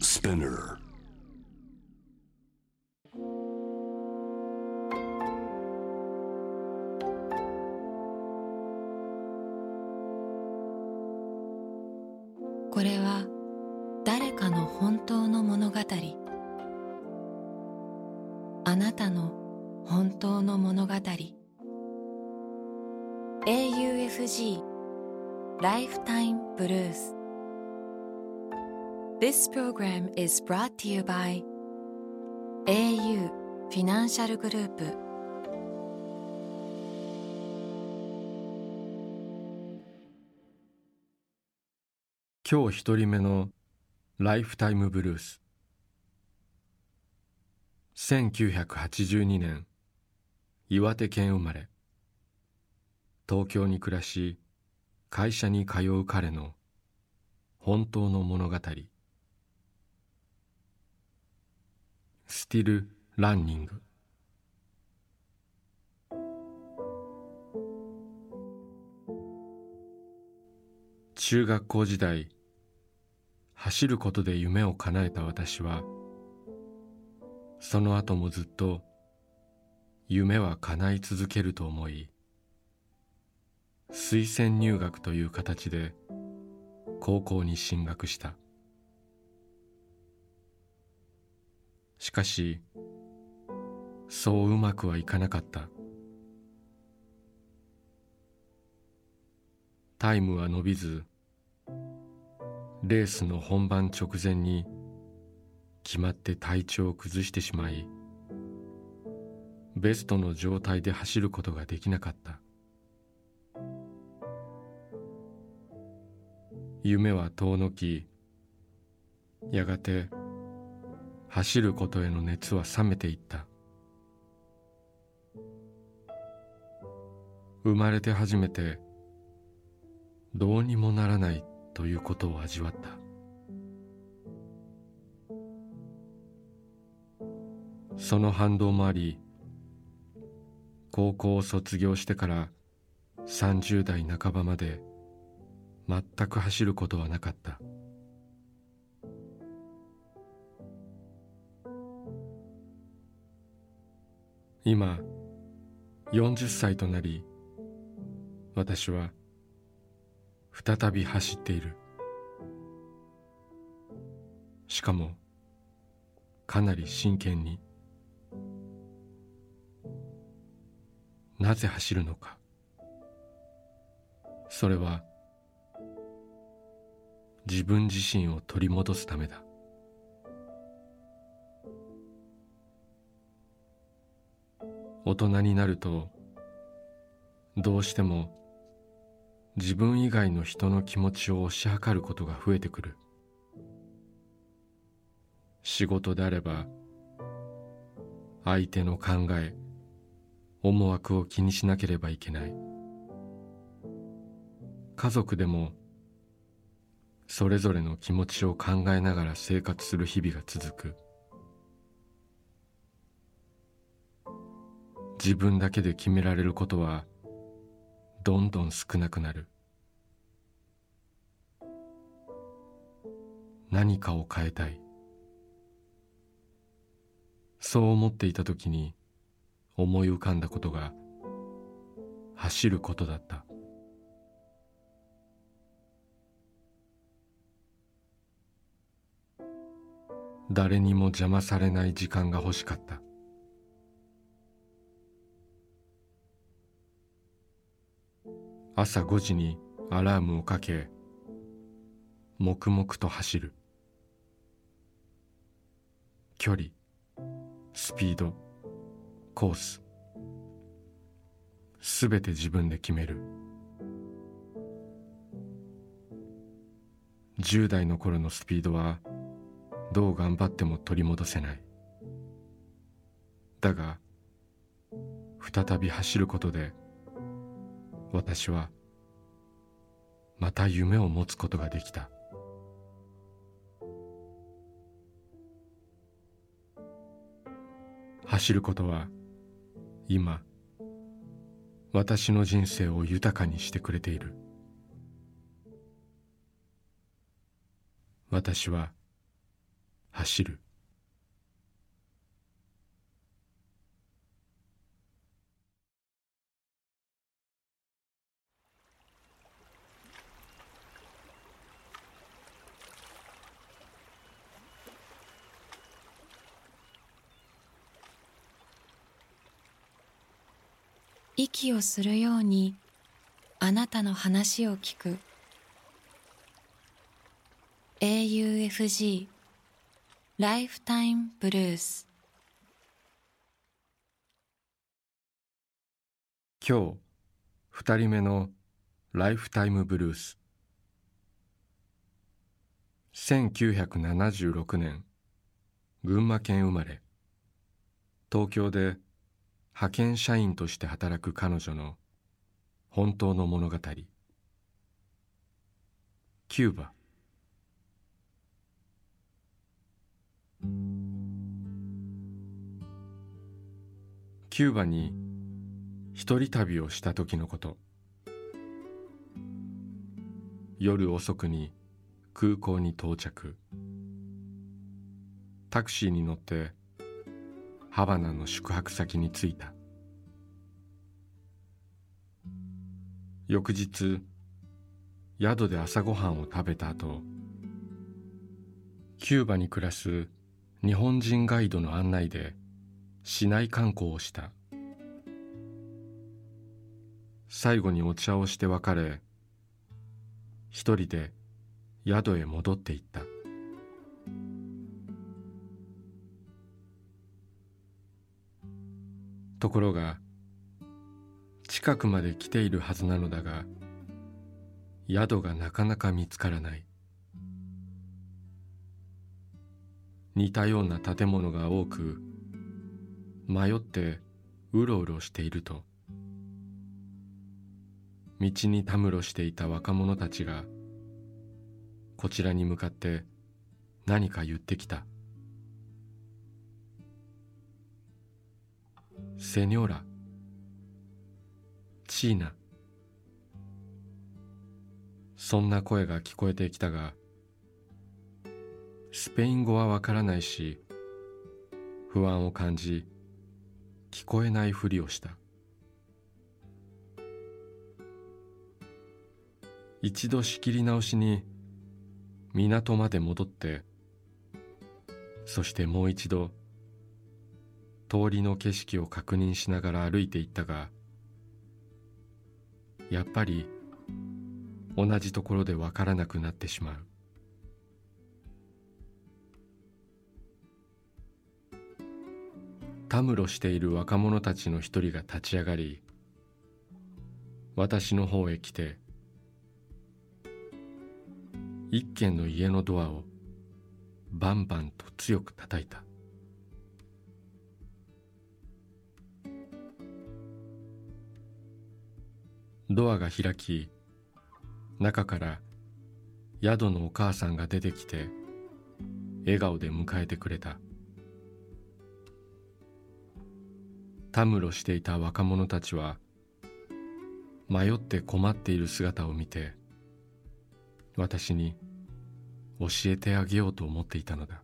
Spinner. This program is brought to you by au フィナンシャルグループ今日一人目のライフタイムブルース。1982年岩手県生まれ。東京に暮らし会社に通う彼の本当の物語。スティル・ランニング中学校時代走ることで夢を叶えた私はその後もずっと夢は叶い続けると思い推薦入学という形で高校に進学した。しかしそううまくはいかなかった。タイムは伸びずレースの本番直前に決まって体調を崩してしまいベストの状態で走ることができなかった。夢は遠のきやがて走ることへの熱は冷めていった。生まれて初めてどうにもならないということを味わった。その反動もあり高校を卒業してから30代半ばまで全く走ることはなかった。今40歳となり私は再び走っている。しかもかなり真剣に。なぜ走るのか。それは自分自身を取り戻すためだ。大人になるとどうしても自分以外の人の気持ちを推し量ることが増えてくる。仕事であれば相手の考え思惑を気にしなければいけない。家族でもそれぞれの気持ちを考えながら生活する日々が続く。自分だけで決められることはどんどん少なくなる。何かを変えたい。そう思っていた時に思い浮かんだことが走ることだった。誰にも邪魔されない時間が欲しかった。朝5時にアラームをかけ黙々と走る。距離スピードコース。すべて自分で決める。10代の頃のスピードはどう頑張っても取り戻せない。だが再び走ることで私はまた夢を持つことができた。走ることは今私の人生を豊かにしてくれている。私は走る。息をするようにあなたの話を聞く。AUFG ライフタイムブルース今日二人目のライフタイムブルース1976年群馬県生まれ。東京で派遣社員として働く彼女の本当の物語。キューバ。キューバに一人旅をした時のこと。夜遅くに空港に到着。タクシーに乗ってハバナの宿泊先に着いた。翌日宿で朝ごはんを食べた後キューバに暮らす日本人ガイドの案内で市内観光をした。最後にお茶をして別れ一人で宿へ戻っていった。ところが近くまで来ているはずなのだが宿がなかなか見つからない。似たような建物が多く迷ってうろうろしていると。道にたむろしていた若者たちがこちらに向かって何か言ってきた。セニョーラ。チーナ。そんな声が聞こえてきたがスペイン語はわからないし不安を感じ聞こえないふりをした。一度仕切り直しに港まで戻ってそしてもう一度通りの景色を確認しながら歩いていったがやっぱり同じところでわからなくなってしまう。たむろしている若者たちの一人が立ち上がり私の方へ来て一軒の家のドアをバンバンと強く叩いた。ドアが開き中から宿のお母さんが出てきて笑顔で迎えてくれた。たむろしていた若者たちは迷って困っている姿を見て私に教えてあげようと思っていたのだ。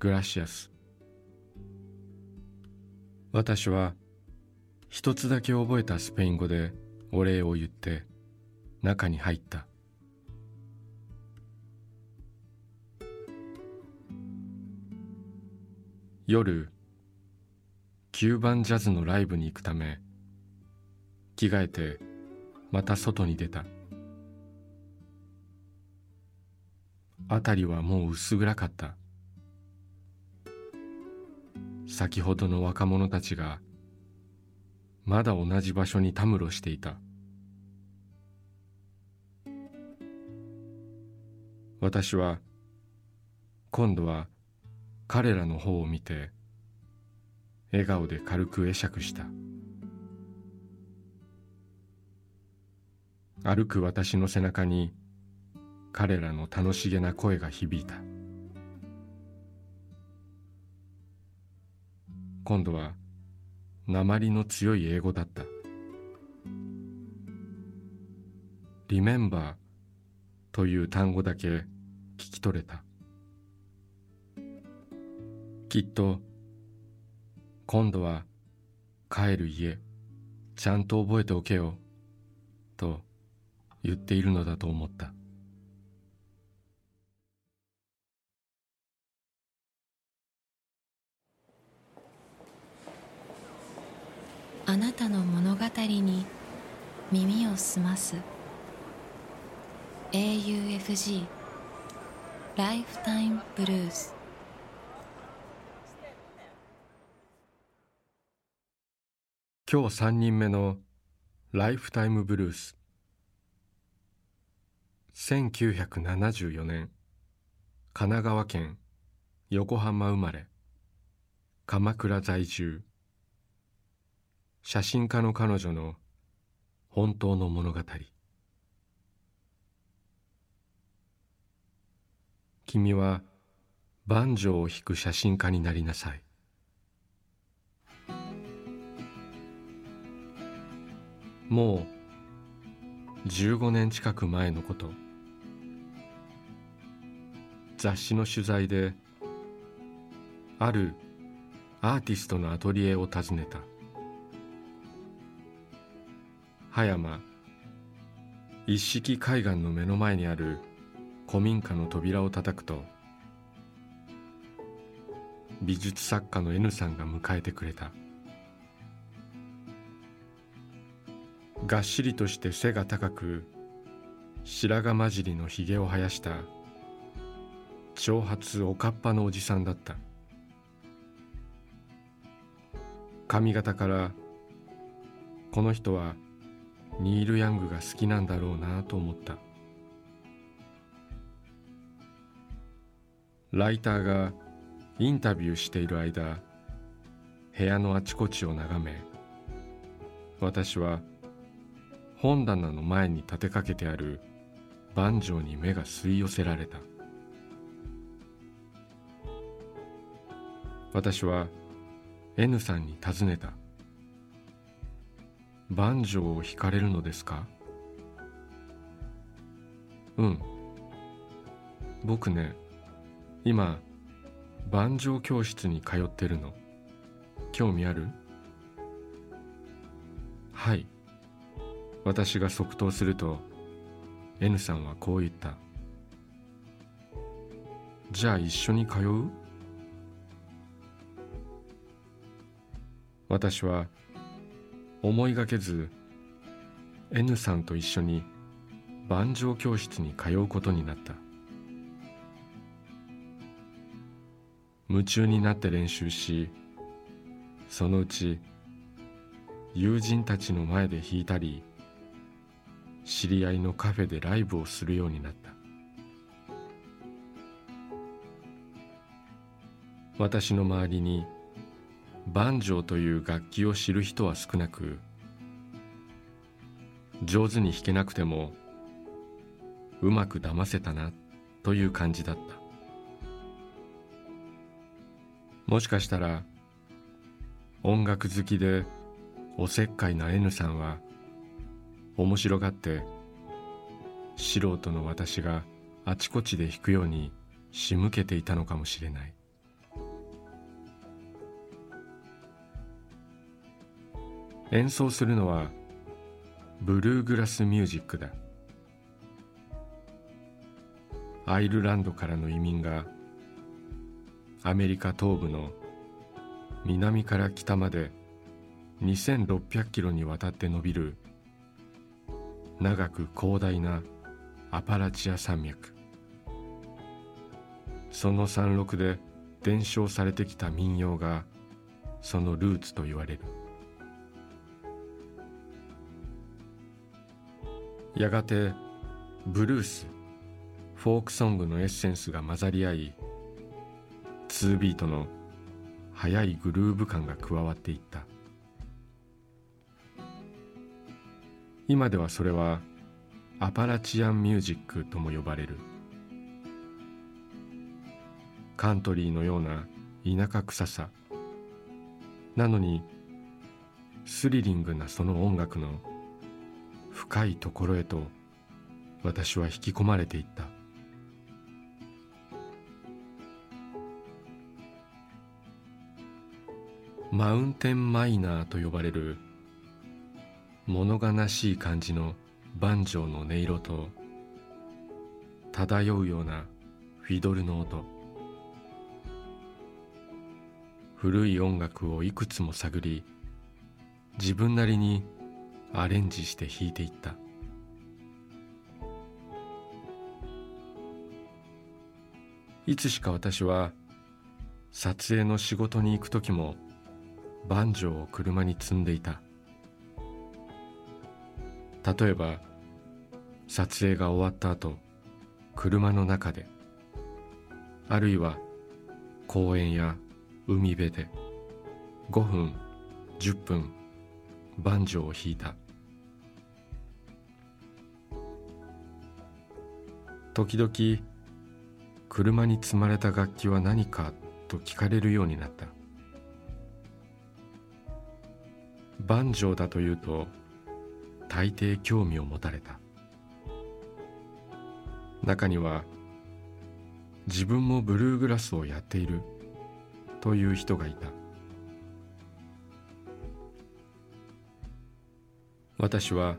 グラシアス。私は一つだけ覚えたスペイン語でお礼を言って中に入った。夜キューバンジャズのライブに行くため着替えてまた外に出た。辺りはもう薄暗かった。先ほどの若者たちがまだ同じ場所にたむろしていた。私は今度は彼らの方を見て笑顔で軽く会釈した。歩く私の背中に彼らの楽しげな声が響いた。今度は鉛の強い英語だった。Remember という単語だけ聞き取れた。きっと今度は帰る家ちゃんと覚えておけよと言っているのだと思った。あなたの物語に耳を澄ます。AUFG ライフタイムブルース今日3人目のライフタイムブルース1974年。神奈川県横浜生まれ。鎌倉在住。写真家の彼女の本当の物語。君はバンジョーを弾く写真家になりなさい。もう15年近く前のこと。雑誌の取材であるアーティストのアトリエを訪ねた。葉山。一式海岸の目の前にある古民家の扉を叩くと美術作家の N さんが迎えてくれた。がっしりとして背が高く白髪混じりのひげを生やした長髪おかっぱのおじさんだった。髪型からこの人はニール・ヤングが好きなんだろうなと思った。ライターがインタビューしている間部屋のあちこちを眺め私は本棚の前に立てかけてあるバンジョーに目が吸い寄せられた。私は N さんに尋ねた。バンジョーを弾かれるのですか？うん。僕ね今バンジョー教室に通ってるの。興味ある？はい。私が即答すると N さんはこう言った。じゃあ一緒に通う？私は思いがけず N さんと一緒に万丈教室に通うことになった。夢中になって練習しそのうち友人たちの前で弾いたり知り合いのカフェでライブをするようになった。私の周りにバンジョーという楽器を知る人は少なく上手に弾けなくてもうまく騙せたなという感じだった。もしかしたら音楽好きでおせっかいな N さんは面白がって素人の私があちこちで弾くように仕向けていたのかもしれない。演奏するのはブルーグラスミュージックだ。アイルランドからの移民がアメリカ東部の南から北まで2600キロにわたって伸びる長く広大なアパラチア山脈。その山麓で伝承されてきた民謡がそのルーツと言われる。やがてブルースフォークソングのエッセンスが混ざり合い2ビートの速いグルーヴ感が加わっていった。今ではそれはアパラチアンミュージックとも呼ばれる。カントリーのような田舎臭さ。なのにスリリングなその音楽の深いところへと私は引き込まれていった。マウンテンマイナーと呼ばれる物悲しい感じのバンジョーの音色と漂うようなフィドルの音。古い音楽をいくつも探り自分なりにアレンジして弾いていった。いつしか私は撮影の仕事に行く時もバンジョーを車に積んでいた。例えば撮影が終わった後車の中であるいは公園や海辺で5分10分バンジョーを弾いた。時々車に積まれた楽器は何かと聞かれるようになった。バンジョーだというと大抵興味を持たれた。中には自分もブルーグラスをやっているという人がいた。私は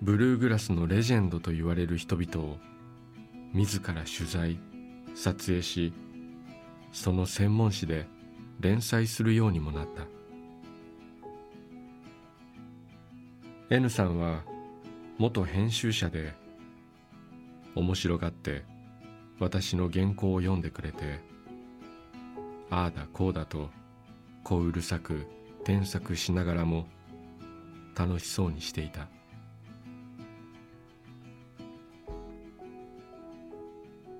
ブルーグラスのレジェンドと言われる人々を自ら取材撮影しその専門誌で連載するようにもなった。N さんは元編集者で面白がって私の原稿を読んでくれてああだこうだと小うるさく添削しながらも楽しそうにしていた。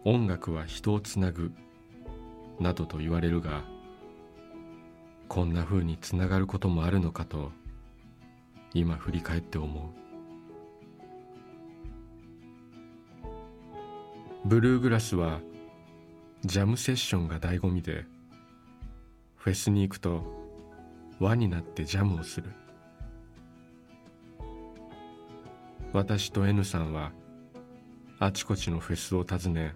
音楽は人をつなぐなどと言われるがこんな風につながることもあるのかと今振り返って思う。ブルーグラスはジャムセッションが醍醐味でフェスに行くと輪になってジャムをする。私と N さんはあちこちのフェスを訪ね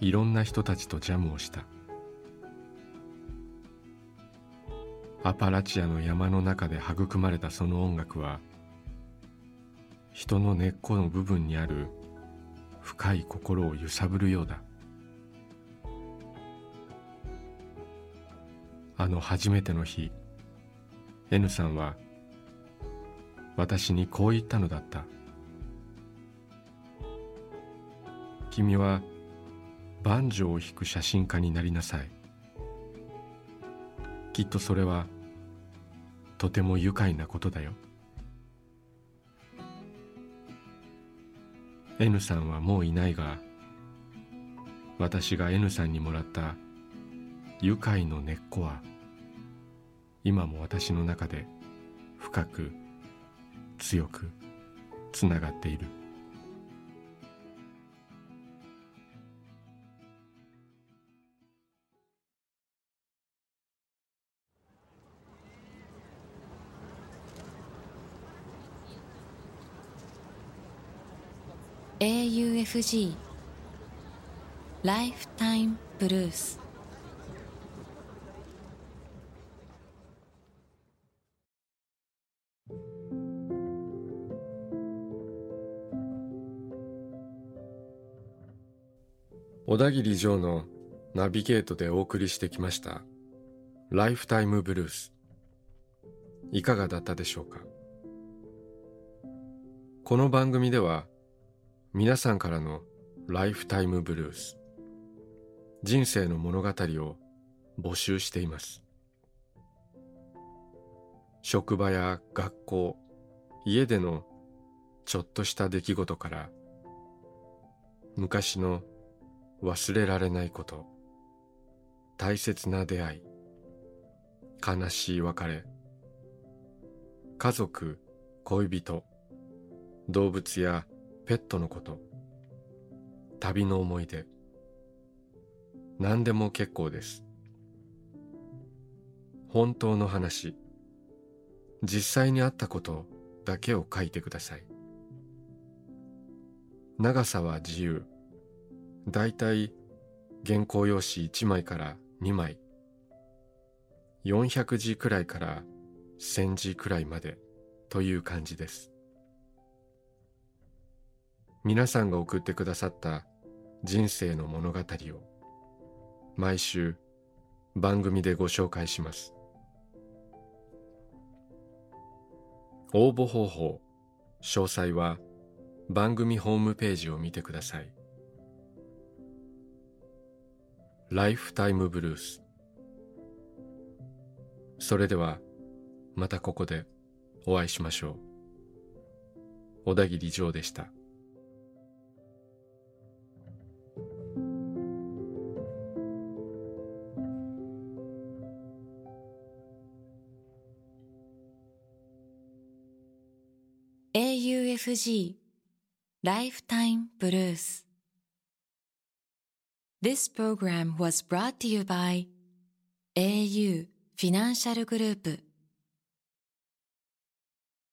いろんな人たちとジャムをした。アパラチアの山の中で育まれたその音楽は人の根っこの部分にある深い心を揺さぶるようだ。あの初めての日 N さんは私にこう言ったのだった。君はバンジョーを弾く写真家になりなさい。きっとそれはとても愉快なことだよ。N さんはもういないが私が N さんにもらった愉快の根っこは今も私の中で深く強くつながっている。AUFG ライフタイムブルース小田切城のナビゲートでお送りしてきました。ライフタイムブルースいかがだったでしょうか？この番組では皆さんからのライフタイムブルース人生の物語を募集しています。職場や学校家でのちょっとした出来事から昔の忘れられないこと。大切な出会い。悲しい別れ。家族恋人。動物やペットのこと。旅の思い出。何でも結構です。本当の話。実際にあったことだけを書いてください。長さは自由。だいたい原稿用紙1枚から2枚。400字くらいから1000字くらいまでという感じです。皆さんが送ってくださった人生の物語を毎週番組でご紹介します。応募方法詳細は番組ホームページを見てください。ライフタイムブルースそれではまたここでお会いしましょう。小田切ジョーでした。AUFG Lifetime Blues This program was brought to you by au フィ